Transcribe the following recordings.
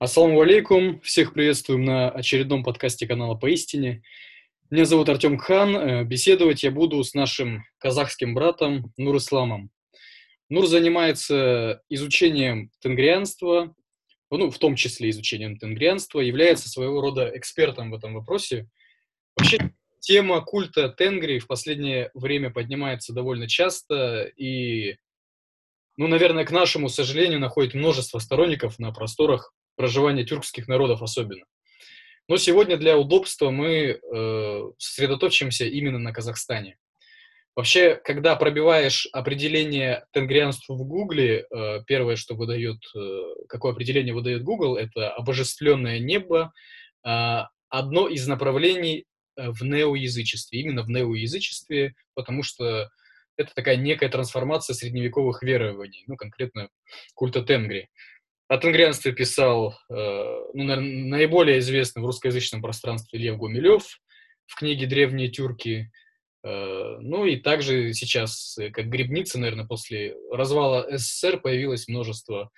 Ассаламу алейкум, всех приветствуем на очередном подкасте канала «Поистине». Меня зовут Артем Хан, э, беседовать я буду с нашим казахским братом Нур Исламом. Нур занимается изучением тенгрианства, ну, в том числе изучением тенгрианства, является своего рода экспертом в этом вопросе. Вообще, тема культа тенгри в последнее время поднимается довольно часто, и, ну, наверное, к нашему сожалению, находит множество сторонников на просторах проживания тюркских народов особенно. Но сегодня для удобства мы э, сосредоточимся именно на Казахстане. Вообще, когда пробиваешь определение тенгрианства в Гугле, э, первое, что выдает, э, какое определение выдает Google, это обожествленное небо, э, одно из направлений э, в неоязычестве, именно в неоязычестве, потому что это такая некая трансформация средневековых верований, ну, конкретно культа Тенгри. О тенгрианстве писал э, ну, наиболее известный в русскоязычном пространстве Лев Гумилев в книге «Древние тюрки». Э, ну и также сейчас, э, как грибница, наверное, после развала СССР появилось множество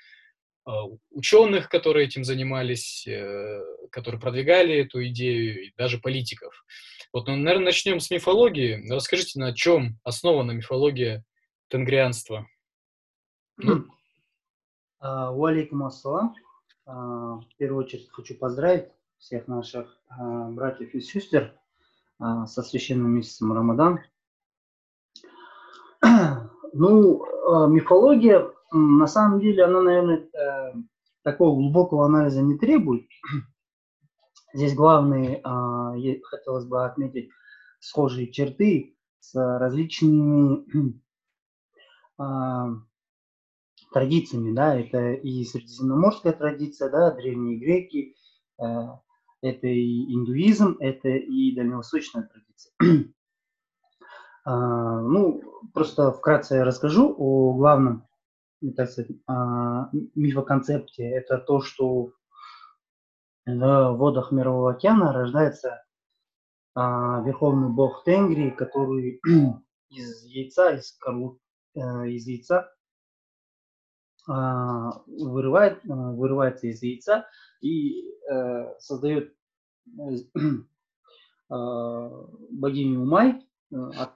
ученых, которые этим занимались, которые продвигали эту идею, и даже политиков. Вот, ну, наверное, начнем с мифологии. Расскажите, на чем основана мифология тенгрианства? Ну, Уалейкум ассалам. А, в первую очередь хочу поздравить всех наших а, братьев и сестер а, со священным месяцем Рамадан. Ну, мифология, на самом деле, она, наверное, э, такого глубокого анализа не требует. Здесь главные, хотелось бы отметить, схожие черты с различными традициями, да, это и средиземноморская традиция, да, древние греки, э, это и индуизм, это и дальневосточная традиция. а, ну, просто вкратце я расскажу о главном, так сказать, а, мифоконцепте. Это то, что в водах Мирового океана рождается а, верховный бог Тенгри, который из яйца, из, корлу, э, из яйца вырывает, а, вырывается из яйца и э, создает э, а, богиню Умай, э, от,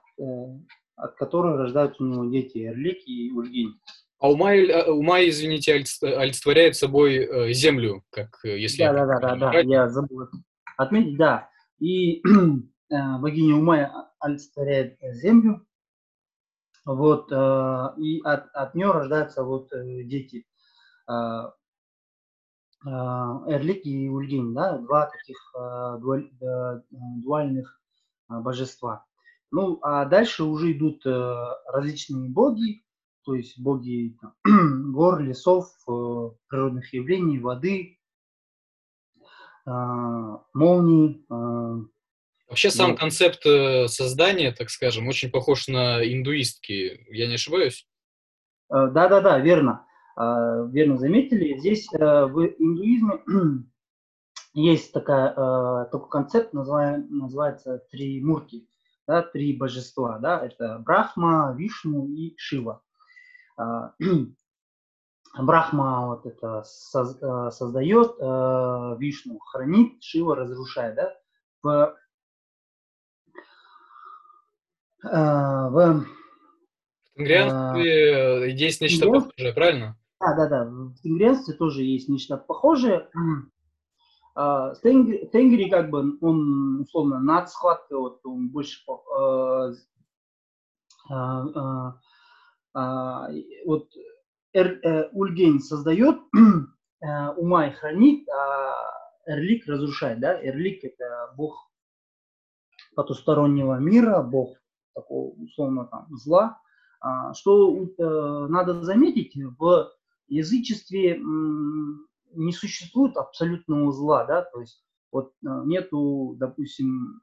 от которой рождаются у него дети Эрлик и Ульгинь. А Умай, Умай извините, олицетворяет собой землю, как если... Да, да, да, да, да, я забыл отметить, да. И богиня Умай олицетворяет землю, вот, э, и от, от нее рождаются вот э, дети. Э, Эрлик и Ульгин, да, два таких дуаль, дуальных божества. Ну, а дальше уже идут различные боги, то есть боги там, гор, лесов, природных явлений, воды, молний, Вообще сам ну, концепт э, создания, так скажем, очень похож на индуистки. Я не ошибаюсь? Э, да-да-да, верно. Э, верно заметили. Здесь в индуизме есть такая, такой концепт, называется три мурки, да, три божества. Да, это Брахма, Вишну и Шива. Брахма вот это создает, Вишну хранит, Шива разрушает. Да? В а, в тенгрианстве а, есть нечто тенгриан... похожее, правильно? Да, да, да. В тенгрианстве тоже есть нечто похожее. А, тенгри, тенгри, как бы, он, условно, над схваткой, вот, он больше вот Эр, э, Ульгейн создает, э, Умай хранит, а Эрлик разрушает, да? Эрлик это бог потустороннего мира, бог такого условно там зла. А, что э, надо заметить, в язычестве не существует абсолютного зла, да, то есть вот э, нету, допустим,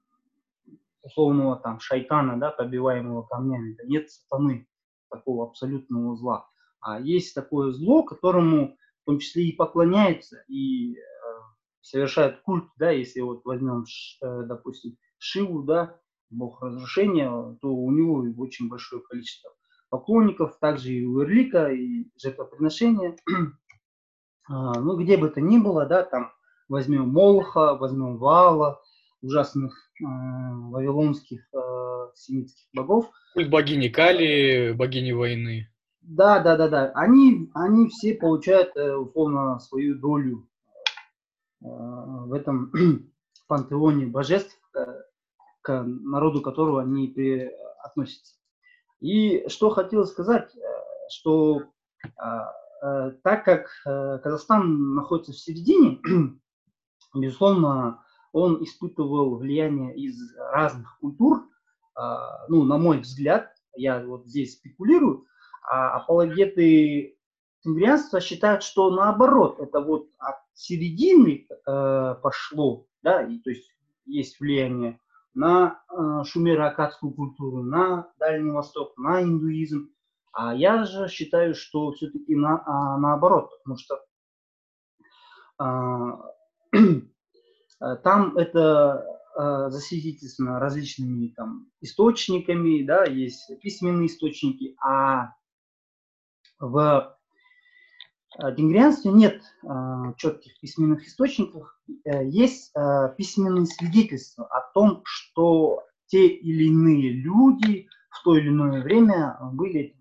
условного там шайтана, да, побиваемого камнями, нет сатаны, такого абсолютного зла. А есть такое зло, которому в том числе и поклоняется, и э, совершает культ, да, если вот возьмем, э, допустим, Шиву, да, бог разрушения, то у него очень большое количество поклонников, также и у Эрлика, и жертвоприношения. А, ну, где бы то ни было, да, там возьмем Молоха, возьмем Вала, ужасных э, вавилонских э, семитских богов. Культ богини Кали, богини войны. Да, да, да, да. Они, они все получают э, условно свою долю э, в этом пантеоне божеств, э, к народу которого они относятся. И что хотел сказать, э, что э, э, так как э, Казахстан находится в середине, безусловно, он испытывал влияние из разных культур, а, ну, на мой взгляд, я вот здесь спекулирую, а апологеты тенгрианства считают, что наоборот, это вот от середины пошло, да, и, то есть есть влияние на э, шумеро-акадскую культуру, на Дальний Восток, на индуизм. А я же считаю, что все-таки на, а, наоборот, потому что а, Э, там это э, засвидетельствовано различными там источниками, да, есть письменные источники, а в Денгрианстве нет четких письменных источников, есть письменные свидетельства о том, что те или иные люди в то или иное время были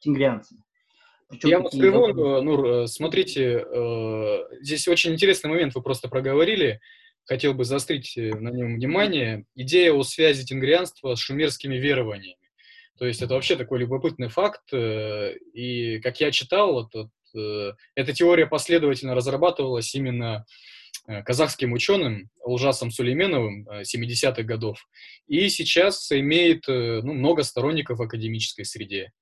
тенгрианцами. Причем Я прерву, э, Нур, э, смотрите, э, здесь очень интересный момент вы просто проговорили, хотел бы заострить на нем внимание. Идея о связи тенгрианства с шумерскими верованиями. То есть это вообще такой любопытный факт, и как я читал, этот, эта теория последовательно разрабатывалась именно казахским ученым Лжасом Сулейменовым 70-х годов, и сейчас имеет ну, много сторонников в академической среде.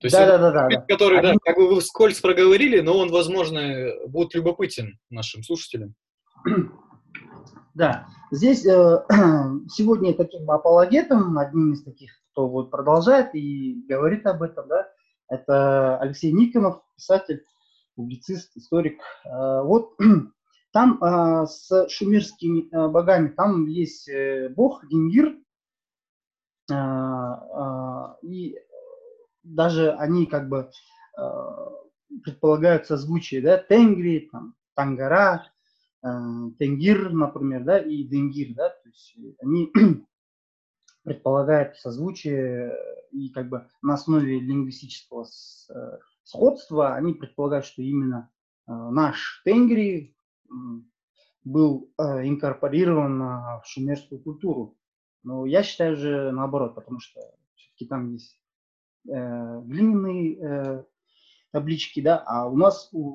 То есть да, да, да, да, да. который, Они... да, как бы вы вскользь проговорили, но он, возможно, будет любопытен нашим слушателям. Да, здесь э, сегодня таким апологетом, одним из таких, кто вот продолжает и говорит об этом, да, это Алексей Никонов, писатель, публицист, историк. Э, вот там э, с шумерскими э, богами, там есть бог Генгир, и даже они как бы предполагают созвучие, да, тенгри, там, тангара, тенгир, например, да, и денгир, да, то есть они предполагают созвучие и как бы на основе лингвистического э, сходства они предполагают, что именно э, наш тенгри был э, инкорпорирован в шумерскую культуру. Но я считаю же наоборот, потому что все-таки там есть глиняные таблички, да, а у нас у,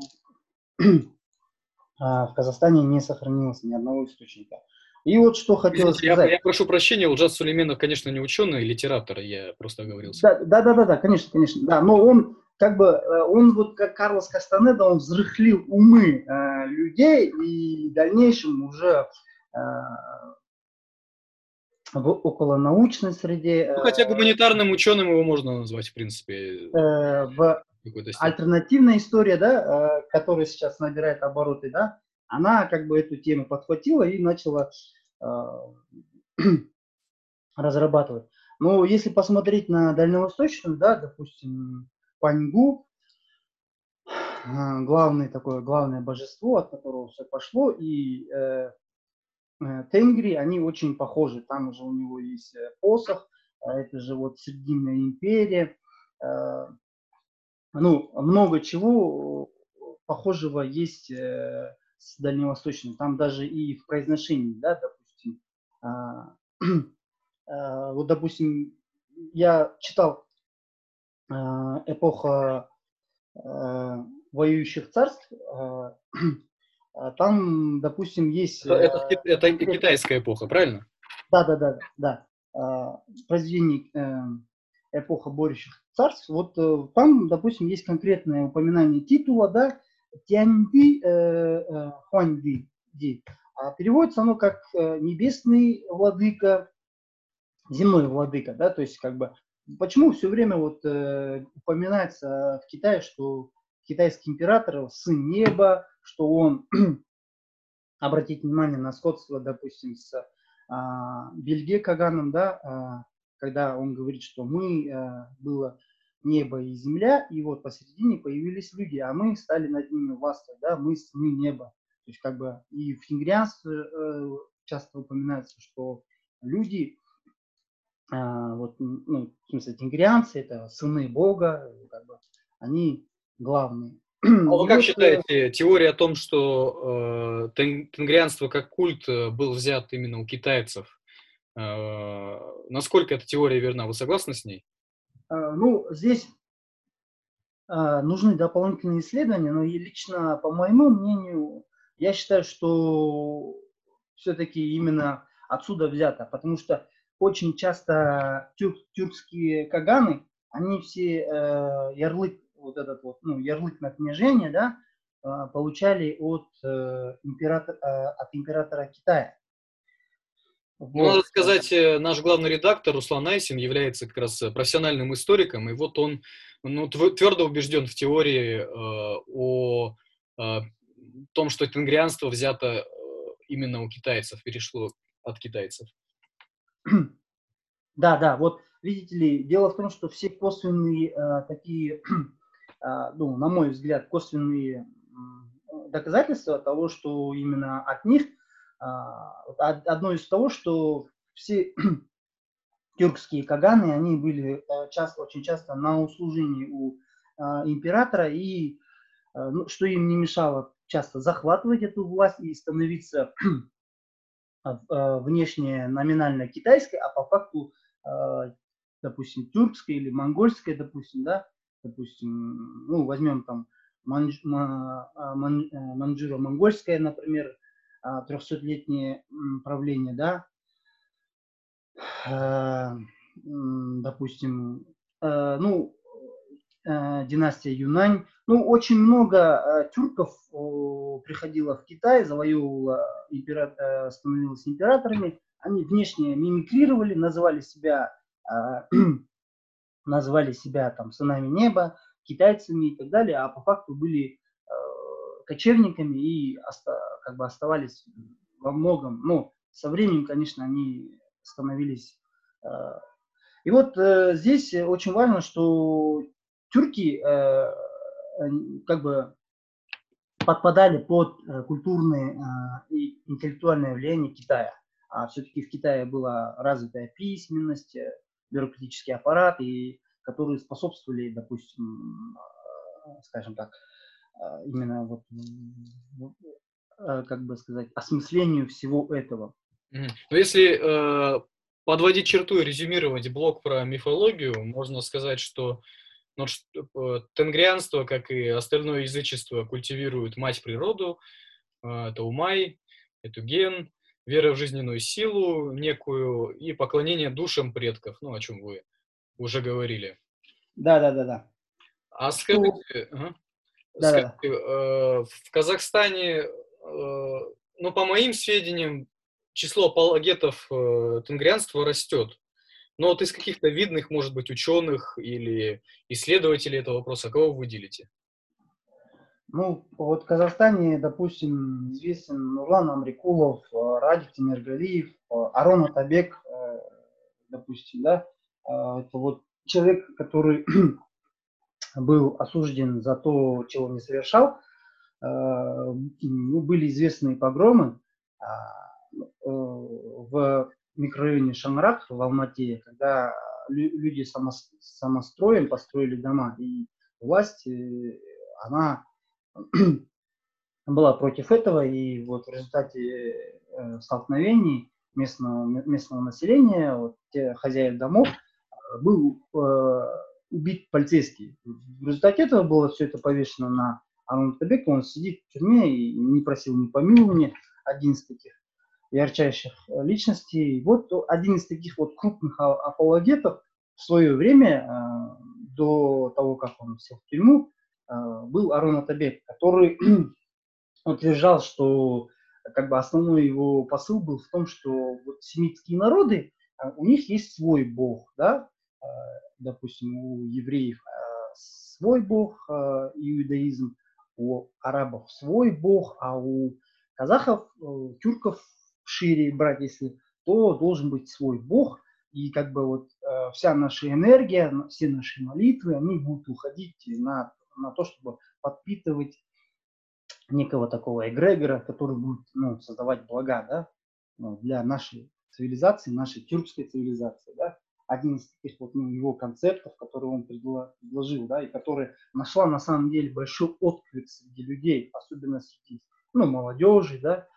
а, в Казахстане не сохранилось ни одного источника. И вот что хотелось Извините, сказать. Я, я прошу прощения, Улджас Сулейменов, конечно, не ученый, а литератор, я просто оговорился. Да, да, да, да, да, конечно, конечно, да, но он как бы, э, он вот как Карлос Кастанеда, он взрыхлил умы э, людей и в дальнейшем уже э, в околонаучной среде. Ну, хотя гуманитарным ученым его можно назвать, в принципе. Э, в альтернативная история, да, э, которая сейчас набирает обороты, да, она как бы эту тему подхватила и начала э, разрабатывать. Но если посмотреть на дальневосточную, да, допустим, Паньгу, главное такое, главное божество, от которого все пошло, и э, Э, тенгри, они очень похожи. Там уже у него есть э, посох, а это же вот Срединная империя. Э, ну, много чего похожего есть с дальневосточным. Там даже и в произношении, да, допустим. А, вот, допустим, я читал эпоха воюющих царств, а там, допустим, есть... Это, это, это китайская эпоха, правильно? Да, да, да, да. А, произведение э, эпоха борющих царств. Вот э, там, допустим, есть конкретное упоминание титула, да, Тяньби э, Хуаньби. А переводится оно как небесный владыка, земной владыка, да, то есть как бы почему все время вот э, упоминается в Китае, что китайский император сын неба, что он, обратить внимание на сходство, допустим, с а, Бельге Каганом, да, а, когда он говорит, что мы, а, было небо и земля, и вот посередине появились люди, а мы стали над ними властвовать, да, мы, мы небо. То есть как бы и в хингрианстве э, часто упоминается, что люди, э, вот, ну, в смысле, тенгрианцы, это сыны Бога, как бы, они главные. А вы как вот, считаете, теория о том, что э, тенгрианство как культ э, был взят именно у китайцев, э, насколько эта теория верна? Вы согласны с ней? Э, ну, здесь э, нужны дополнительные исследования, но и лично, по моему мнению, я считаю, что все-таки именно отсюда взято, потому что очень часто тюрк, тюркские каганы, они все э, ярлык, вот этот вот, ну, ярлык на княжение, да, э, получали от, э, император, э, от императора Китая. Ну, вот. Надо сказать, э, наш главный редактор Руслан Айсин является как раз профессиональным историком, и вот он ну, твердо убежден в теории э, о э, том, что тенгрианство взято э, именно у китайцев, перешло от китайцев. Да, да, вот видите ли, дело в том, что все косвенные э, такие, э, ну, на мой взгляд, косвенные э, доказательства того, что именно от них, э, одно из того, что все тюркские каганы, они были э, часто, очень часто на услужении у э, императора, и э, ну, что им не мешало часто захватывать эту власть и становиться а, внешне номинально китайской, а по факту, а, допустим, тюркской или монгольской, допустим, да, допустим, ну, возьмем там манж, а, ман, э, манжуро-монгольское, например, 300-летнее правление, да, допустим, ну, э, династия Юнань. Ну, очень много э, тюрков э, приходило в Китай, завоевывало, э, становилось императорами. Они внешне мимикрировали, называли себя, э, называли себя там сынами неба, китайцами и так далее, а по факту были э, кочевниками и оста... как бы оставались во многом. Ну, со временем, конечно, они становились э, и вот э, здесь очень важно, что тюрки э, как бы подпадали под культурное э, и интеллектуальное влияние Китая. А все-таки в Китае была развитая письменность, бюрократический аппарат, и которые способствовали, допустим, скажем так, именно вот, э, как бы сказать, осмыслению всего этого. Но ну, если э, подводить черту и резюмировать блок про мифологию, можно сказать, что но э, тенгрианство, как и остальное язычество, культивирует мать природу, э, это умай, это ген, вера в жизненную силу некую и поклонение душам предков, ну, о чем вы уже говорили. Да, да, да, да. А скажите, ну, ага. Да, скажите да. Э, в Казахстане, э, ну, по моим сведениям, число апологетов э, тенгрианства растет. Но вот из каких-то видных, может быть, ученых или исследователей этого вопроса, кого вы выделите? Ну, вот в Казахстане, допустим, известен Нурлан Амрикулов, э, Радик Тимиргалиев, э, Арон Атабек, э, допустим, да, это вот человек, который был осужден за то, чего не совершал. Ну, были известные погромы в микрорайоне Шанрак в Алмате, когда люди само, самостроем построили дома, и власть, э, она была против этого, и вот в результате э, столкновений местного, местного населения, вот, те хозяев домов, был э, убит полицейский. В результате этого было все это повешено на Арнольд Табека, он сидит в тюрьме и не просил ни помилования, один из таких ярчайших э, личностей. Вот один из таких вот крупных а, апологетов в свое время, э, до того, как он сел в тюрьму, э, был Арон Атабек, который утверждал, что как бы основной его посыл был в том, что вот семитские народы, у них есть свой бог, да, допустим, у евреев свой бог, иудаизм, у арабов свой бог, а у казахов, тюрков шире брать, если, то должен быть свой бог, и как бы вот э, вся наша энергия, все наши молитвы, они будут уходить на, на то, чтобы подпитывать некого такого эгрегора, который будет ну, создавать блага да, ну, для нашей цивилизации, нашей тюркской цивилизации. Да. Один из таких вот ну, его концептов, который он предложил, да, и который нашла на самом деле большой отклик среди людей, особенно среди ну, молодежи, да,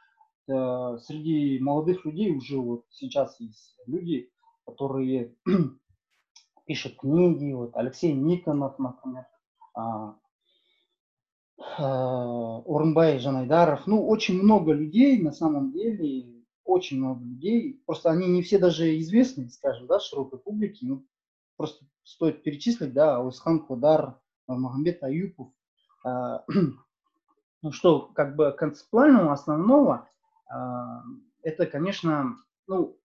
э, среди молодых людей уже вот сейчас есть люди, которые пишут книги, вот Алексей Никонов, например, а, а, Урмбай Жанайдаров, ну, очень много людей, на самом деле, очень много людей, просто они не все даже известны, скажем, да, широкой публике, ну, просто стоит перечислить, да, Аусхан Кудар, Магомед Аюпов, а, ну, что, как бы, концептуального основного, это, конечно, ну,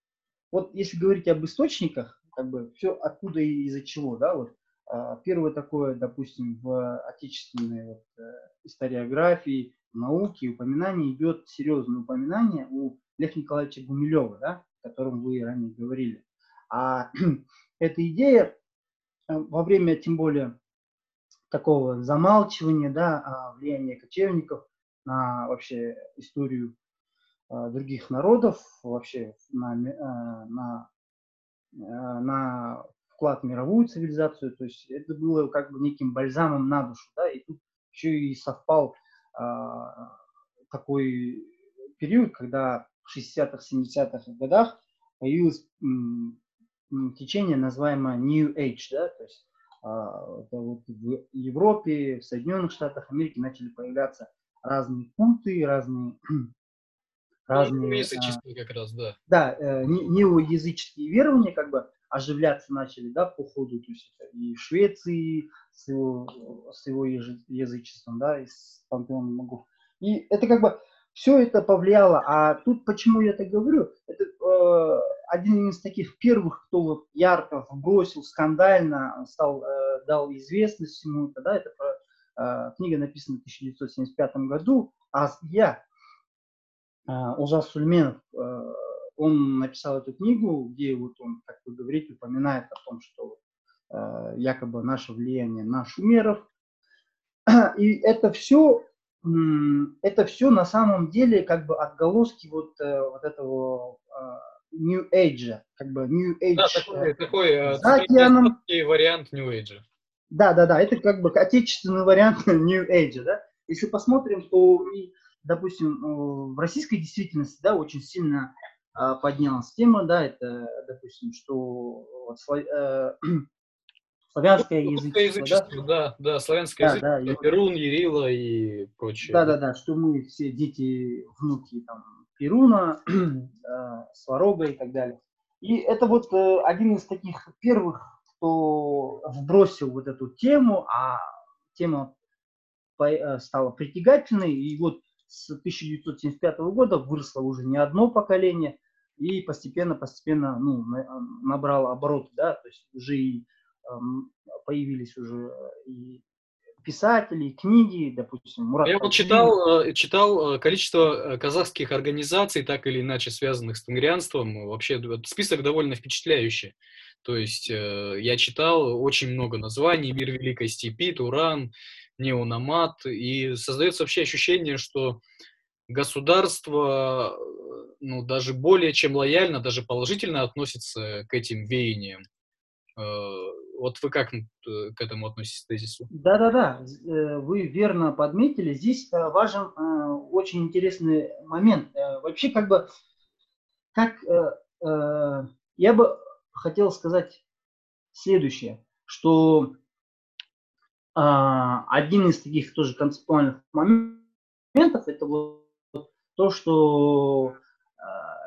вот если говорить об источниках, как бы все откуда и из-за чего, да, вот а, первое такое, допустим, в отечественной вот, э, историографии, науке, упоминание идет серьезное упоминание у Лев Николаевича Гумилева, да, о котором вы ранее говорили. А эта идея э, во время, тем более, такого замалчивания, да, влияния кочевников на вообще историю Э, других народов, вообще на, э, на, э, на вклад в мировую цивилизацию. То есть это было как бы неким бальзамом на душу. Да? И тут еще и совпал а, такой период, когда 60-х, 70-х годах появилось течение, называемое New Age, да, то есть а, вот в Европе, в Соединенных Штатах Америки начали появляться разные культы, разные разные... Ну, языческие как раз, да. Да, э, неоязыческие верования как бы оживляться начали, да, по ходу, то есть и в Швеции с его, с его язычеством, да, и с пантеоном богов. И это как бы все это повлияло. А тут почему я это говорю? Это э, один из таких первых, кто вот ярко вбросил, скандально стал, э, дал известность всему это, да, это э, книга написана в 1975 году, а я а, Ужас Сульменов, э, он написал эту книгу, где вот он, как вы говорите, упоминает о том, что э, якобы наше влияние на шумеров. И это все, это все на самом деле как бы отголоски вот, э, вот этого New Age, как бы New Age. Да, такой, такой за океаном. вариант New Age. Да, да, да, это как бы отечественный вариант New Age, да. Если посмотрим, то допустим, в российской действительности, да, очень сильно а, поднялась тема, да, это, допустим, что э, славянское ну, язычество, да? да, да, славянское да, язычество, да, Перун, Ерила и прочее. Да, да, да, что мы все дети, внуки там Перуна, э, Сварога и так далее. И это вот э, один из таких первых, кто вбросил вот эту тему, а тема стала притягательной, и вот с 1975 года выросло уже не одно поколение, и постепенно-постепенно ну, набрало обороты, да, то есть уже и появились уже и писатели, и книги, допустим, Мурат Я вот читал, э, читал э, количество э, казахских организаций, так или иначе связанных с тенгрианством, вообще список довольно впечатляющий. То есть я читал очень много названий, Мир Великой Степи, Туран, неономат, и создается вообще ощущение, что государство ну, даже более чем лояльно, даже положительно относится к этим веяниям. Э, вот вы как э, к этому относитесь, тезису? Да-да-да, э, вы верно подметили. Здесь важен очень интересный момент. Вообще, как бы, как я бы хотел сказать следующее, что а, один из таких тоже концептуальных моментов это вот то, что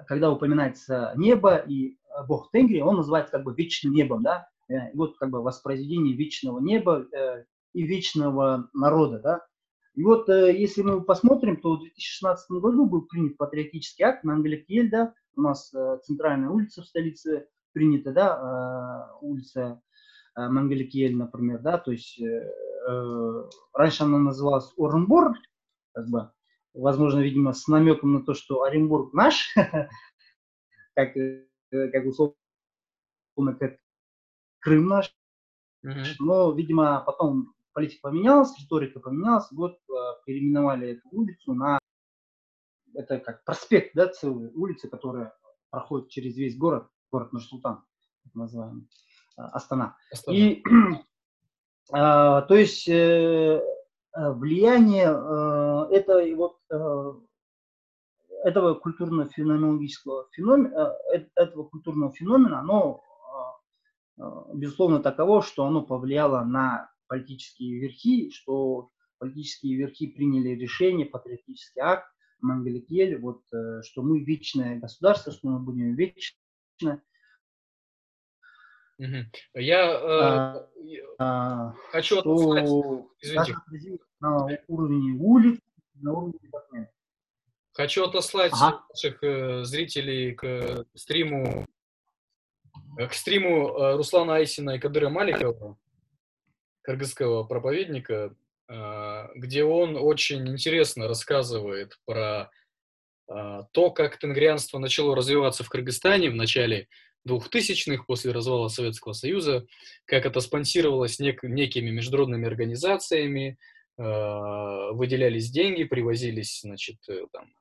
когда упоминается небо и Бог Тенгри, он называется как бы вечным небом, да, э, вот как бы воспроизведение вечного неба э, и вечного народа, да. И вот э, если мы посмотрим, то в 2016 году был принят патриотический акт на Англикель, да, у нас центральная улица в столице принята, да, улица Э, Мангаликиель, например, да, то есть э, э, раньше она называлась Оренбур, как бы, возможно, видимо, с намеком на то, что Оренбург наш, как, как условно как Крым наш. Mm-hmm. Но, видимо, потом политика поменялась, риторика поменялась, вот э, переименовали эту улицу на это как проспект, да, целая улица, которая проходит через весь город, город Нур-Султан, так называемый, э, Астана. Астана. И, а, то есть, э, влияние э, это вот э, этого культурно-феноменологического феномена, э, этого культурного феномена, оно безусловно таково, что оно повлияло на политические верхи, что политические верхи приняли решение, патриотический акт, Мангаликель, вот, что мы вечное государство, что мы будем вечно. Я а, а, хочу что отослать, на уровне улиц, на уровне департамента. Хочу отослать ага. наших э, зрителей к стриму к стриму э, Руслана Айсина и Кадыра Маликова, кыргызского проповедника, э, где он очень интересно рассказывает про э, то, как тенгрианство начало развиваться в Кыргызстане в начале 2000-х, после развала Советского Союза, как это спонсировалось нек- некими международными организациями, выделялись деньги, привозились, значит, там,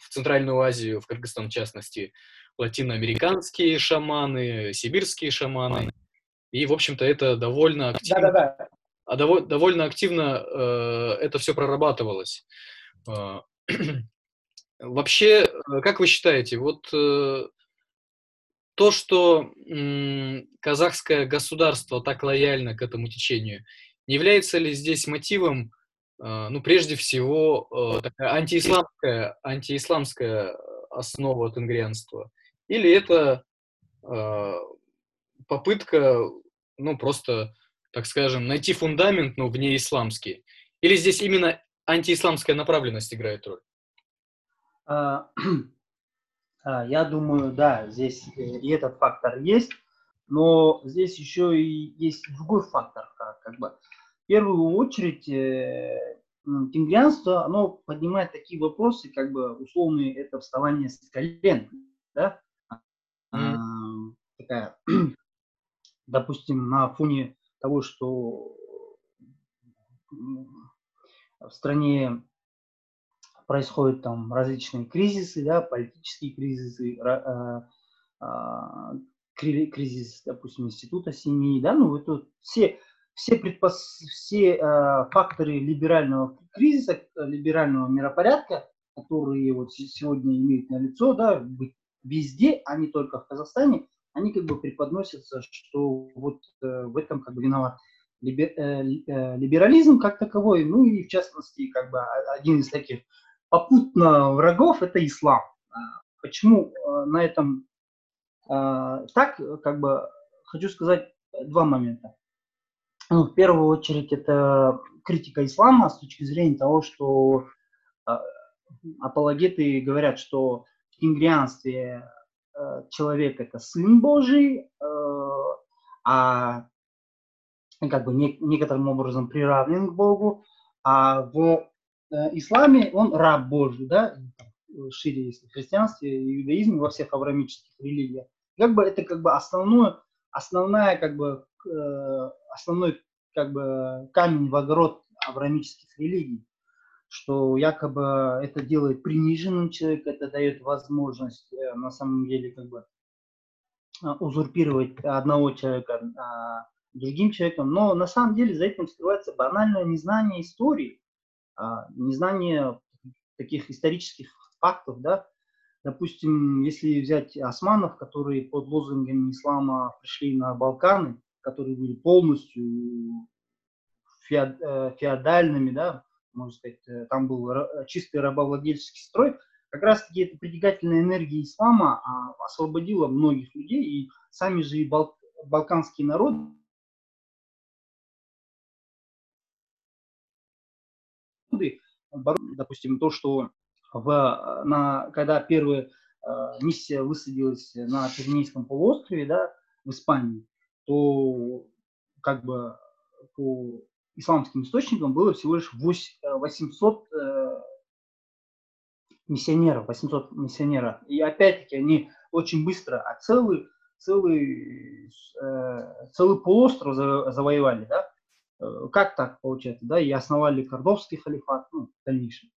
в Центральную Азию, в Кыргызстан в частности, латиноамериканские шаманы, сибирские шаманы. И, в общем-то, это довольно активно, да, да, да. А дов, довольно активно э, это все прорабатывалось. Э, вообще, э, как вы считаете, вот э, то, что э, казахское государство так лояльно к этому течению, не является ли здесь мотивом а, ну, прежде всего, э, такая антиисламская, антиисламская основа тенгрианства? Или это а, попытка, ну, просто, так скажем, найти фундамент, но вне исламский? Или здесь именно антиисламская направленность играет роль? А, я думаю, да, здесь э, и этот фактор есть, но здесь еще и есть другой фактор, как бы первую очередь э, тенгрианство, оно поднимает такие вопросы, как бы условные, это вставание с колен, да, mm. такая, допустим, на фоне того, что в стране происходят там различные кризисы, да, политические кризисы, а, а, кризис, допустим, института семьи, да, ну это все все, предпос... все э, факторы либерального кризиса, э, либерального миропорядка, которые вот сегодня имеют на лицо, да, везде, а не только в Казахстане, они как бы преподносятся, что вот э, в этом как бы виноват либер, э, э, либерализм как таковой, ну и в частности как бы один из таких попутно врагов это ислам. А почему э, на этом э, так, как бы хочу сказать два момента. Ну, в первую очередь, это критика ислама с точки зрения того, что э, апологеты говорят, что в тенгрианстве э, человек это сын Божий, э, а как бы не, некоторым образом приравнен к Богу, а в э, исламе он раб Божий, да, шире, если в христианстве, иудаизме, во всех авраамических религиях. Как бы это как бы основное, основная как бы основной как бы камень в огород авраамических религий, что якобы это делает приниженным человека, это дает возможность э, на самом деле как бы а, узурпировать одного человека а, другим человеком, но на самом деле за этим скрывается банальное незнание истории, а, незнание таких исторических фактов, да, Допустим, если взять османов, которые под лозунгами ислама пришли на Балканы, которые были полностью э, феодальными, да, можно сказать, э, там был чистый рабовладельческий строй, как раз-таки эта притягательная энергия ислама а, освободила многих людей, и сами же и бал, балканские народы, допустим, то, что в, на, когда первая э, миссия высадилась на Пиренейском полуострове, да, в Испании, то как бы по исламским источникам было всего лишь 800 э, э, миссионеров, 800 миссионеров. И опять-таки они очень быстро оцелы, целый, э, целый полуостров завоевали, да? Как так получается, да? И основали Кордовский халифат, ну, в дальнейшем.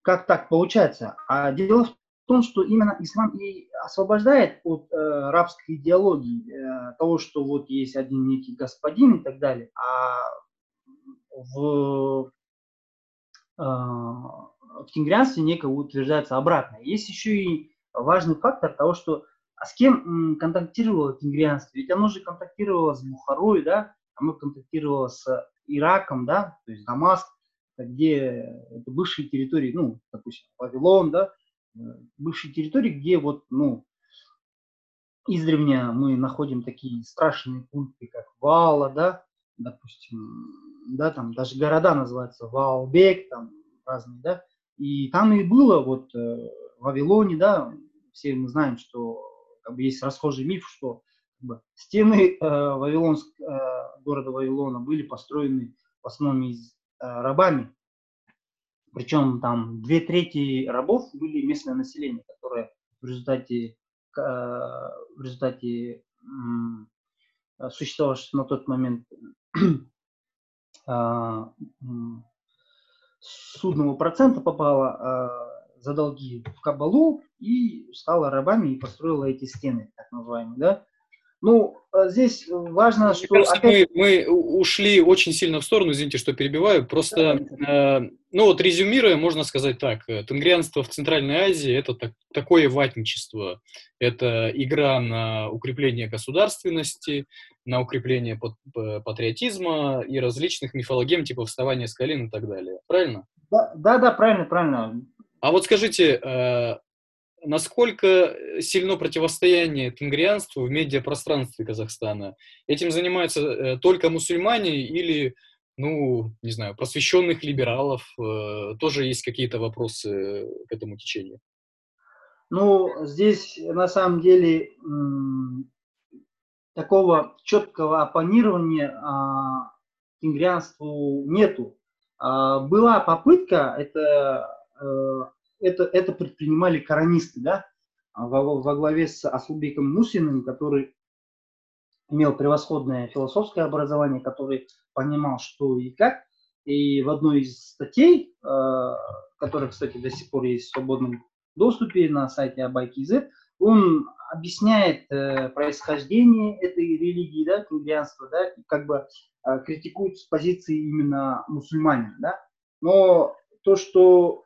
Как так получается? А дело в том, что именно ислам и освобождает от э, рабской идеологии, э, того, что вот есть один некий господин и так далее, а в, э, в тенгрианстве некое утверждается обратно. Есть еще и важный фактор того, что а с кем контактировало тенгрианство? Ведь оно же контактировало с Бухарой, да, оно контактировало с Ираком, да, то есть Дамаск, где это бывшие территории, ну, допустим, Вавилон, да, э, бывшие территории, где вот, ну, издревле мы находим такие страшные пункты, как Вала, да, допустим, да, там даже города называются Ваалбек, там разные, да, и там и было вот э, в Вавилоне, да, все мы знаем, что как бы есть расхожий миф, что как бы, стены э, Вавилонск, э, города Вавилона были построены в основном из э, рабами. Причем там две трети рабов были местное население, которое в результате, э, в результате э, существовавшего на тот момент э, судного процента попало э, за долги в Кабалу и стала рабами и построила эти стены, так называемые, да. Ну, а здесь важно, Мне что... Кажется, опять... мы, мы ушли очень сильно в сторону, извините, что перебиваю. Просто, э, ну вот резюмируя, можно сказать так. Э, тенгрианство в Центральной Азии – это так, такое ватничество. Это игра на укрепление государственности, на укрепление патриотизма и различных мифологем, типа вставания с колен и так далее. Правильно? Да, да, да правильно, правильно. А вот скажите, э, насколько э, сильно противостояние тенгрианству в медиапространстве Казахстана? Этим занимаются э, только мусульмане или, ну, не знаю, просвещенных либералов? Э, тоже есть какие-то вопросы к этому течению? Ну, здесь на самом деле такого четкого оппонирования а, тенгрианству нету. А, была попытка, это это, это предпринимали коронисты, да, во, во главе с Аслубеком Мусиным, который имел превосходное философское образование, который понимал, что и как. И в одной из статей, э, которая, кстати, до сих пор есть в свободном доступе на сайте Абайкиз, он объясняет э, происхождение этой религии, да, кенгрианства, да, и как бы э, критикует с позиции именно мусульманин, да. Но то, что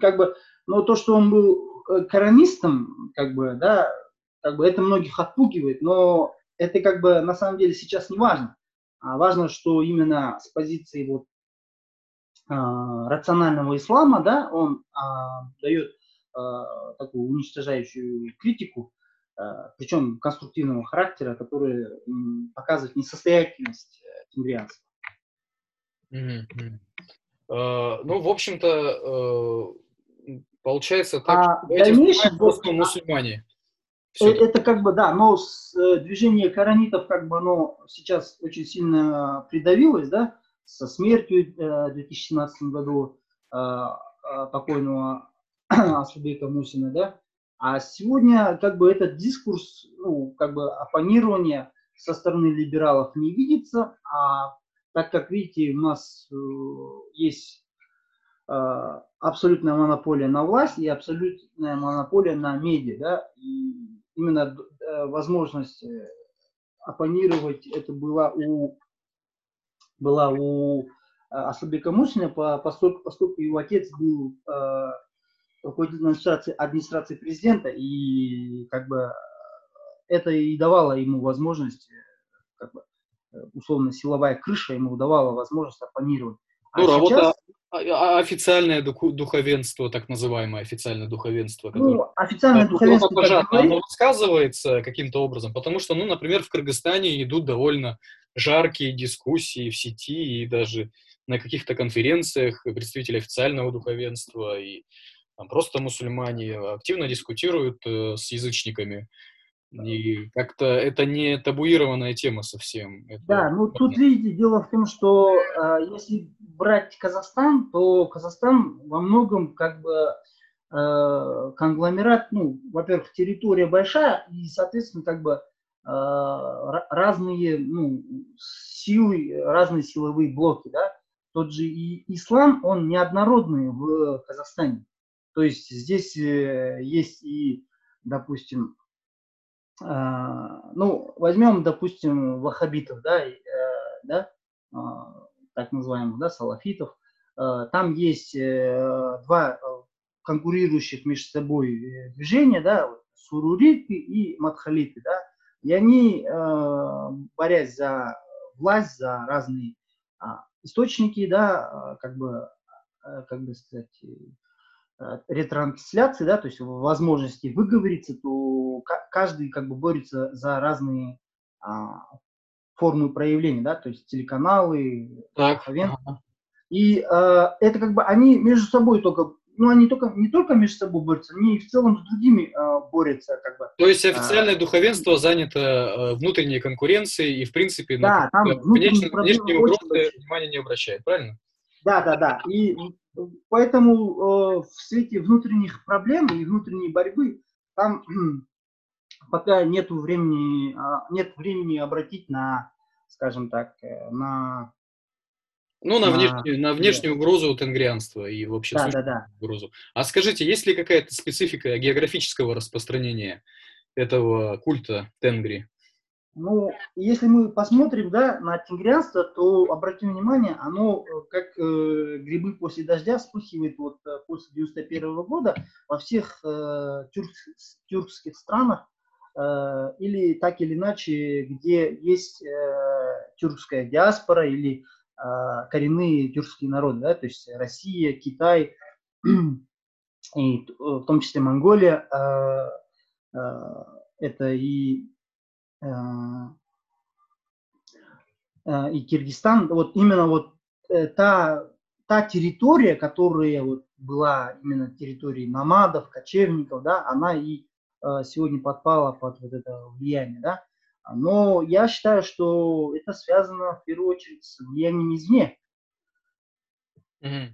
как бы, но то, что он был э, коронистом, как бы, да, как бы это многих отпугивает, но это как бы на самом деле сейчас не важно. А важно, что именно с позиции вот а, рационального ислама, да, он а, дает а, такую уничтожающую критику, а, причем конструктивного характера, которая м, показывает несостоятельность э, тимбрианства. Mm-hmm. Uh, ну, в общем-то, uh, Получается так, а что дальнейшем, просто мусульмане. Все это, это как бы, да, но с, э, движение коронитов, как бы оно сейчас очень сильно придавилось, да, со смертью э, в 2017 году э, э, покойного Асубека Мусина, да, а сегодня как бы этот дискурс, ну, как бы оппонирование со стороны либералов не видится, а так как, видите, у нас э, есть э, абсолютная монополия на власть и абсолютная монополия на медиа, да, и именно э, возможность э, оппонировать это была у была у Асабека Мусина, поскольку, поскольку его отец был руководителем администрации, администрации президента, и как бы это и давало ему возможность, как бы, условно силовая крыша ему давала возможность оппонировать. А ну, сейчас... работа официальное духовенство, так называемое официальное духовенство. Ну, которое, ну, официальное духовенство, пожар, оно рассказывается каким-то образом, потому что, ну, например, в Кыргызстане идут довольно жаркие дискуссии в сети и даже на каких-то конференциях представители официального духовенства и там, просто мусульмане активно дискутируют э, с язычниками и как-то это не табуированная тема совсем. Это... Да, ну тут видите, дело в том, что э, если брать Казахстан, то Казахстан во многом как бы э, конгломерат, ну, во-первых, территория большая, и, соответственно, как бы э, разные ну, силы, разные силовые блоки, да. Тот же и ислам, он неоднородный в Казахстане. То есть здесь э, есть и, допустим, ну, возьмем, допустим, ваххабитов, да, э, да, э, так называемых, да, салафитов. Э, там есть э, два конкурирующих между собой движения, да, суруриты и мадхалиты, да, и они, борясь за власть, за разные а, источники, да, как бы, как бы сказать, ретрансляции, да, то есть возможности выговориться, то каждый как бы борется за разные а, формы проявления, да, то есть телеканалы, так, ага. И э, это как бы они между собой только, ну они только не только между собой борются, они в целом с другими э, борются, как бы. То есть официальное а, духовенство занято э, внутренней конкуренцией и в принципе да, на там внешние, внешние угрозы внимания не обращает, правильно? Да, да, да. И поэтому э, в свете внутренних проблем и внутренней борьбы там пока нет времени, а, нет времени обратить на, скажем так, э, на ну, на, на... Внешнюю, на внешнюю угрозу тенгрианства и вообще да, да, да. угрозу. А скажите, есть ли какая-то специфика географического распространения этого культа тенгри? Ну, если мы посмотрим, да, на тенгрианство, то обратим внимание, оно э, как э, грибы после дождя вспыхивает вот э, после 91 -го года во всех э, тюрк, тюркских странах, Э, или так или иначе, где есть э, тюркская диаспора или э, коренные тюркские народы, да, то есть Россия, Китай, и в том числе Монголия, это и, и Киргизстан, вот именно вот та, та территория, которая вот была именно территорией намадов, кочевников, да, она и Э, сегодня подпала под вот это влияние, да. Но я считаю, что это связано в первую очередь с влиянием извне. Mm-hmm.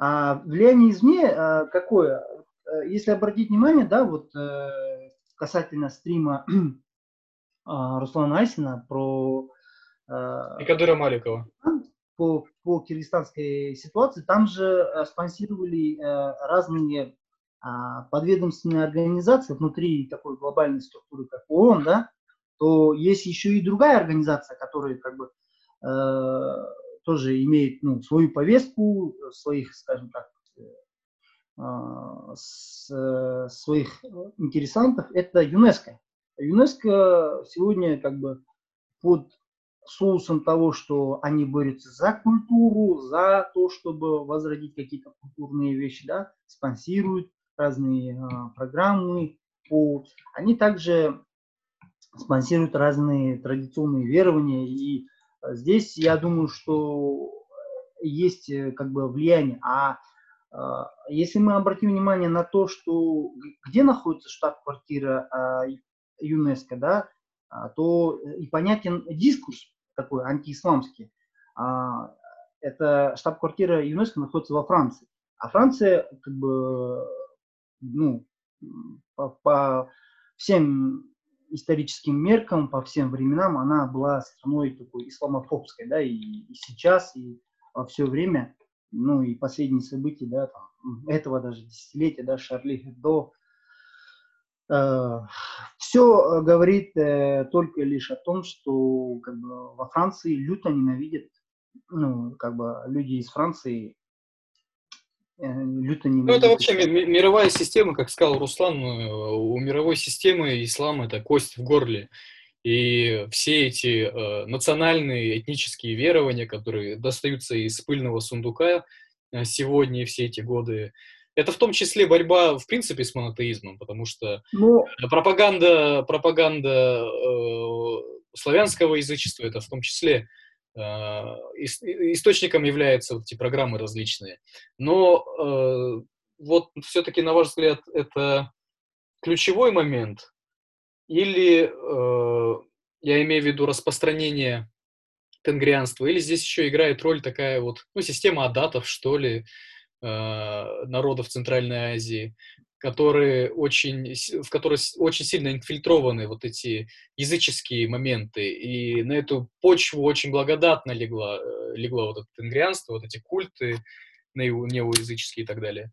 А влияние извне э, какое? Э, если обратить внимание, да, вот касательно стрима Руслана Айсина про... И Кадыра Маликова. По, по киргизстанской ситуации, там же спонсировали разные а, подведомственная организация внутри такой глобальной структуры, как ООН, да, то есть еще и другая организация, которая как бы э, тоже имеет ну, свою повестку, своих, скажем так, э, с, э, своих интересантов, это ЮНЕСКО. ЮНЕСКО сегодня как бы под соусом того, что они борются за культуру, за то, чтобы возродить какие-то культурные вещи, да, спонсируют разные а, программы, по... они также спонсируют разные традиционные верования. И а, здесь я думаю, что есть э, как бы влияние. А, а если мы обратим внимание на то, что где находится штаб-квартира ЮНЕСКО, да, то и понятен дискурс такой антиисламский. Это штаб-квартира ЮНЕСКО находится во Франции. А Франция как бы ну, по, по всем историческим меркам, по всем временам, она была страной такой исламофобской, да, и, и сейчас, и во все время, ну, и последние события, да, там, этого даже десятилетия, да, Шарли Хебдо, э, все говорит э, только лишь о том, что как бы, во Франции люто ненавидят, ну, как бы люди из Франции. Э, люто не... Ну, это вообще мировая система, как сказал Руслан, э, у мировой системы ислам это кость в горле. И все эти э, национальные, этнические верования, которые достаются из пыльного сундука э, сегодня и все эти годы, это в том числе борьба, в принципе, с монотеизмом, потому что Но... Ну, пропаганда, пропаганда э, славянского язычества, это в том числе Э, источником являются вот эти программы различные. Но э, вот все-таки, на ваш взгляд, это ключевой момент или, э, я имею в виду распространение тенгрианства, или здесь еще играет роль такая вот, ну, система адатов, что ли, народов Центральной Азии, которые очень, в которые очень сильно инфильтрованы вот эти языческие моменты. И на эту почву очень благодатно легло, легло вот это тенгрианство, вот эти культы неоязыческие и так далее.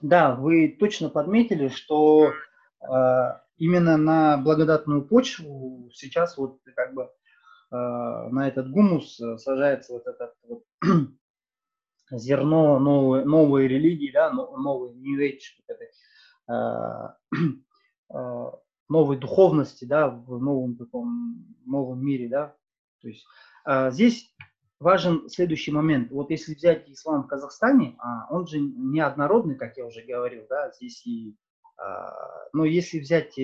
Да, вы точно подметили, что э, именно на благодатную почву сейчас вот как бы э, на этот гумус сажается вот этот вот зерно новой, новой религии, да, новой New Age, вот этой, э, э, новой духовности, да, в новом таком новом мире, да. То есть э, здесь важен следующий момент. Вот если взять ислам в Казахстане, а, он же неоднородный, как я уже говорил, да, здесь и, но если взять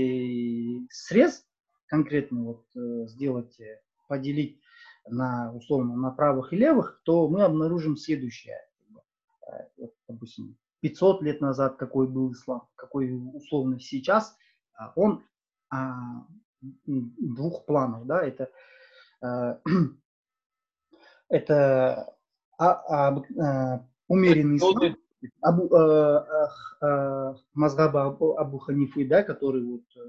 срез конкретно, вот сделать, поделить на условно на правых и левых, то мы обнаружим следующее. Вот, допустим, 500 лет назад какой был ислам, какой условно сейчас, а, он двух планов, да, это это а, а, а, умеренный ислам, Абу, э, э, Мазгаба Абу, Абу Ханифы, да, которые вот э,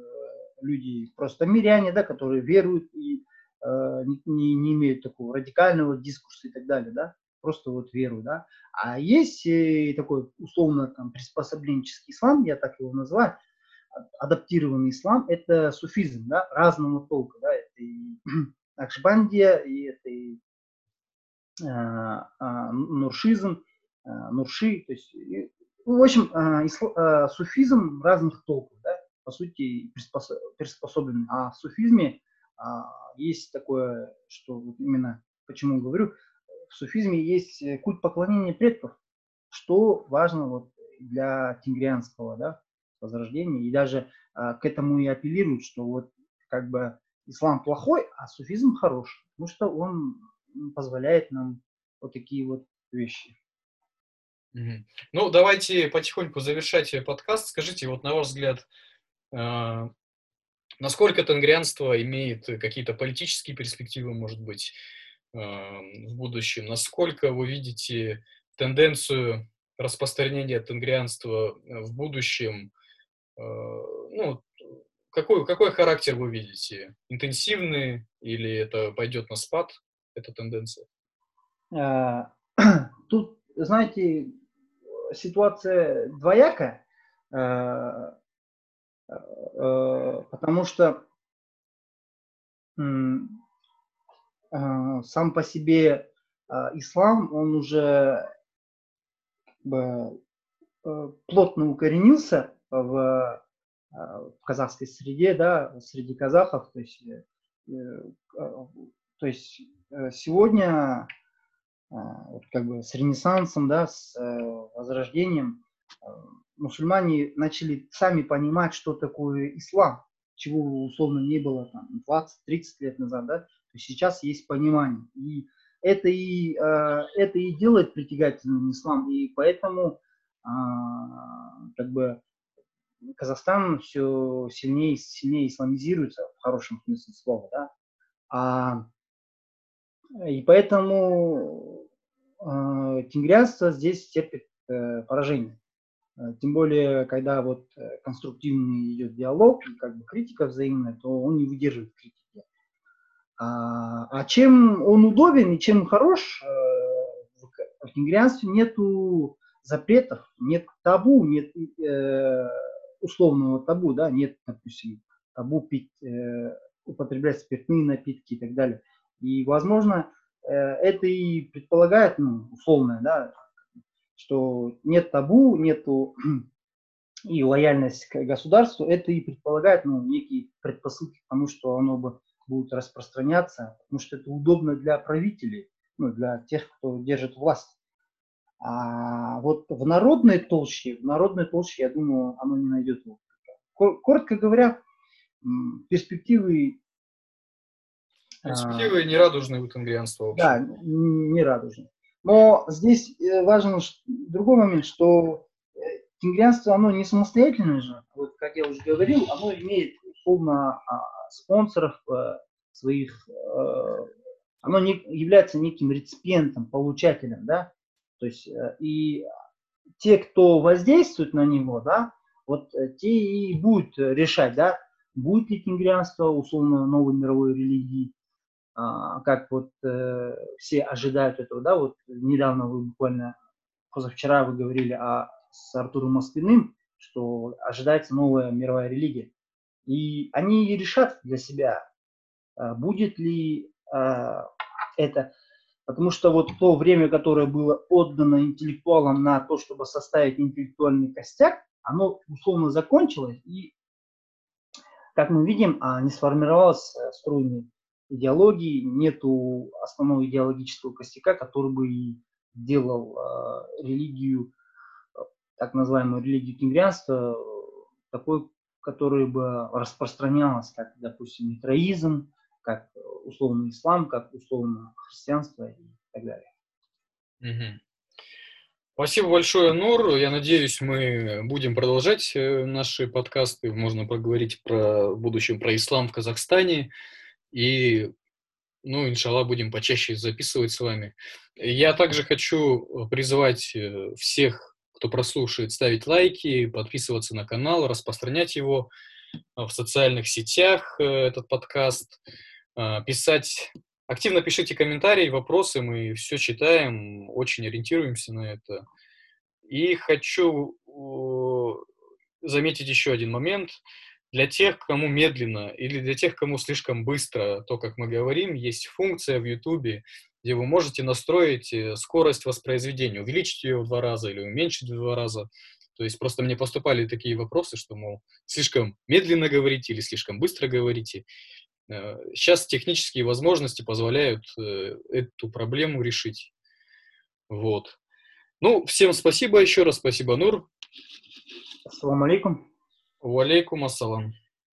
люди просто миряне, да, которые веруют и э, не, не имеют такого радикального дискурса и так далее, да, просто вот веру, да. А есть э, такой условно там приспособленческий ислам, я так его называю, адаптированный ислам, это суфизм, да, разного толка, да, это и Акшбандия, и это и а, а, нуршизм, нурши, то есть, ну, в общем, суфизм разных толков, да, по сути, приспособленный. А в суфизме есть такое, что именно, почему говорю, в суфизме есть э, культ поклонения предков, что важно вот для тенгрианского, да, возрождения, и даже к этому и апеллируют, что вот как бы ислам плохой, а суфизм хороший, потому что он позволяет нам вот такие вот вещи. Ну, давайте потихоньку завершать подкаст. Скажите, вот на ваш взгляд, э, насколько тенгрианство имеет какие-то политические перспективы, может быть, э, в будущем? Насколько вы видите тенденцию распространения тенгрианства в будущем? Э, ну, какой, какой характер вы видите? Интенсивный или это пойдет на спад? эта тенденция? А, тут, знаете, ситуация двоякая, а, а, потому что сам по себе ислам, он уже плотно укоренился в, в казахской среде, да, среди казахов, то есть, э, то есть Э, сегодня вот как бы с Ренессансом, да, с э, Возрождением э, мусульмане начали сами понимать, что такое ислам, чего условно не было там 20-30 лет назад, да, то сейчас есть понимание. И это и, это и делает притягательным ислам, и поэтому а, как бы Казахстан все сильнее и сильнее исламизируется в хорошем смысле слова, да, а и поэтому э, тенгрианство здесь терпит э, поражение. Э, тем более, когда вот э, конструктивный идет диалог как бы критика взаимная, то он не выдерживает критики. А, а чем он удобен и чем хорош, в тенгрианстве нету запретов, нет табу, нет э, условного табу, да, нет, допустим, табу пить, э, употреблять спиртные напитки и так далее. И, возможно, э, это и предполагает, ну, условное, да, что нет табу, нету и лояльность к государству, это и предполагает, ну, некие предпосылки к тому, что оно бы будет распространяться, потому что это удобно для правителей, ну, для тех, кто держит власть. А вот в народной толще, в народной толще, я думаю, оно не найдет. Коротко говоря, перспективы Перспективы а, нерадужные у тенгрианства. Да, нерадужные. Но здесь э, важен другой момент, что э, тенгрианство, оно не самостоятельное же, вот как я уже говорил, оно имеет условно а, спонсоров э, своих, оно не является неким реципиентом, получателем, да, То есть и те, кто воздействует на него, да, вот те и будут решать, да, будет ли кенгрианство условно новой мировой религии, как вот э, все ожидают этого, да, вот недавно вы буквально, позавчера вы говорили о, с Артуром Москвиным, что ожидается новая мировая религия. И они решат для себя, а, будет ли а, это, потому что вот то время, которое было отдано интеллектуалам на то, чтобы составить интеллектуальный костяк, оно условно закончилось, и, как мы видим, не сформировалась э, стройный идеологии, нету основного идеологического костяка, который бы делал э, религию, так называемую религию кенгрианства, такой, которая бы распространялась, как, допустим, митроизм, как условно ислам, как условно христианство и так далее. Угу. Спасибо большое, Нур. Я надеюсь, мы будем продолжать э, наши подкасты. Можно поговорить про будущем про ислам в Казахстане. И, ну, иншаллах, будем почаще записывать с вами. Я также хочу э, призвать э, всех, кто прослушает, ставить лайки, подписываться на канал, распространять его э, в социальных сетях, этот подкаст, писать Активно пишите комментарии, вопросы, мы все читаем, очень ориентируемся на это. И хочу заметить еще один момент. Для тех, кому медленно или для тех, кому слишком быстро, то, как мы говорим, есть функция в YouTube, где вы можете настроить э, скорость воспроизведения, увеличить ее в два раза или уменьшить в два раза. То есть просто мне поступали такие вопросы, что, мол, слишком медленно говорите или слишком быстро говорите. Сейчас э, технические возможности позволяют э, эту проблему решить. Вот. Ну, всем спасибо еще раз. Спасибо, Нур. Ассаламу алейкум. Валейкум ассалам.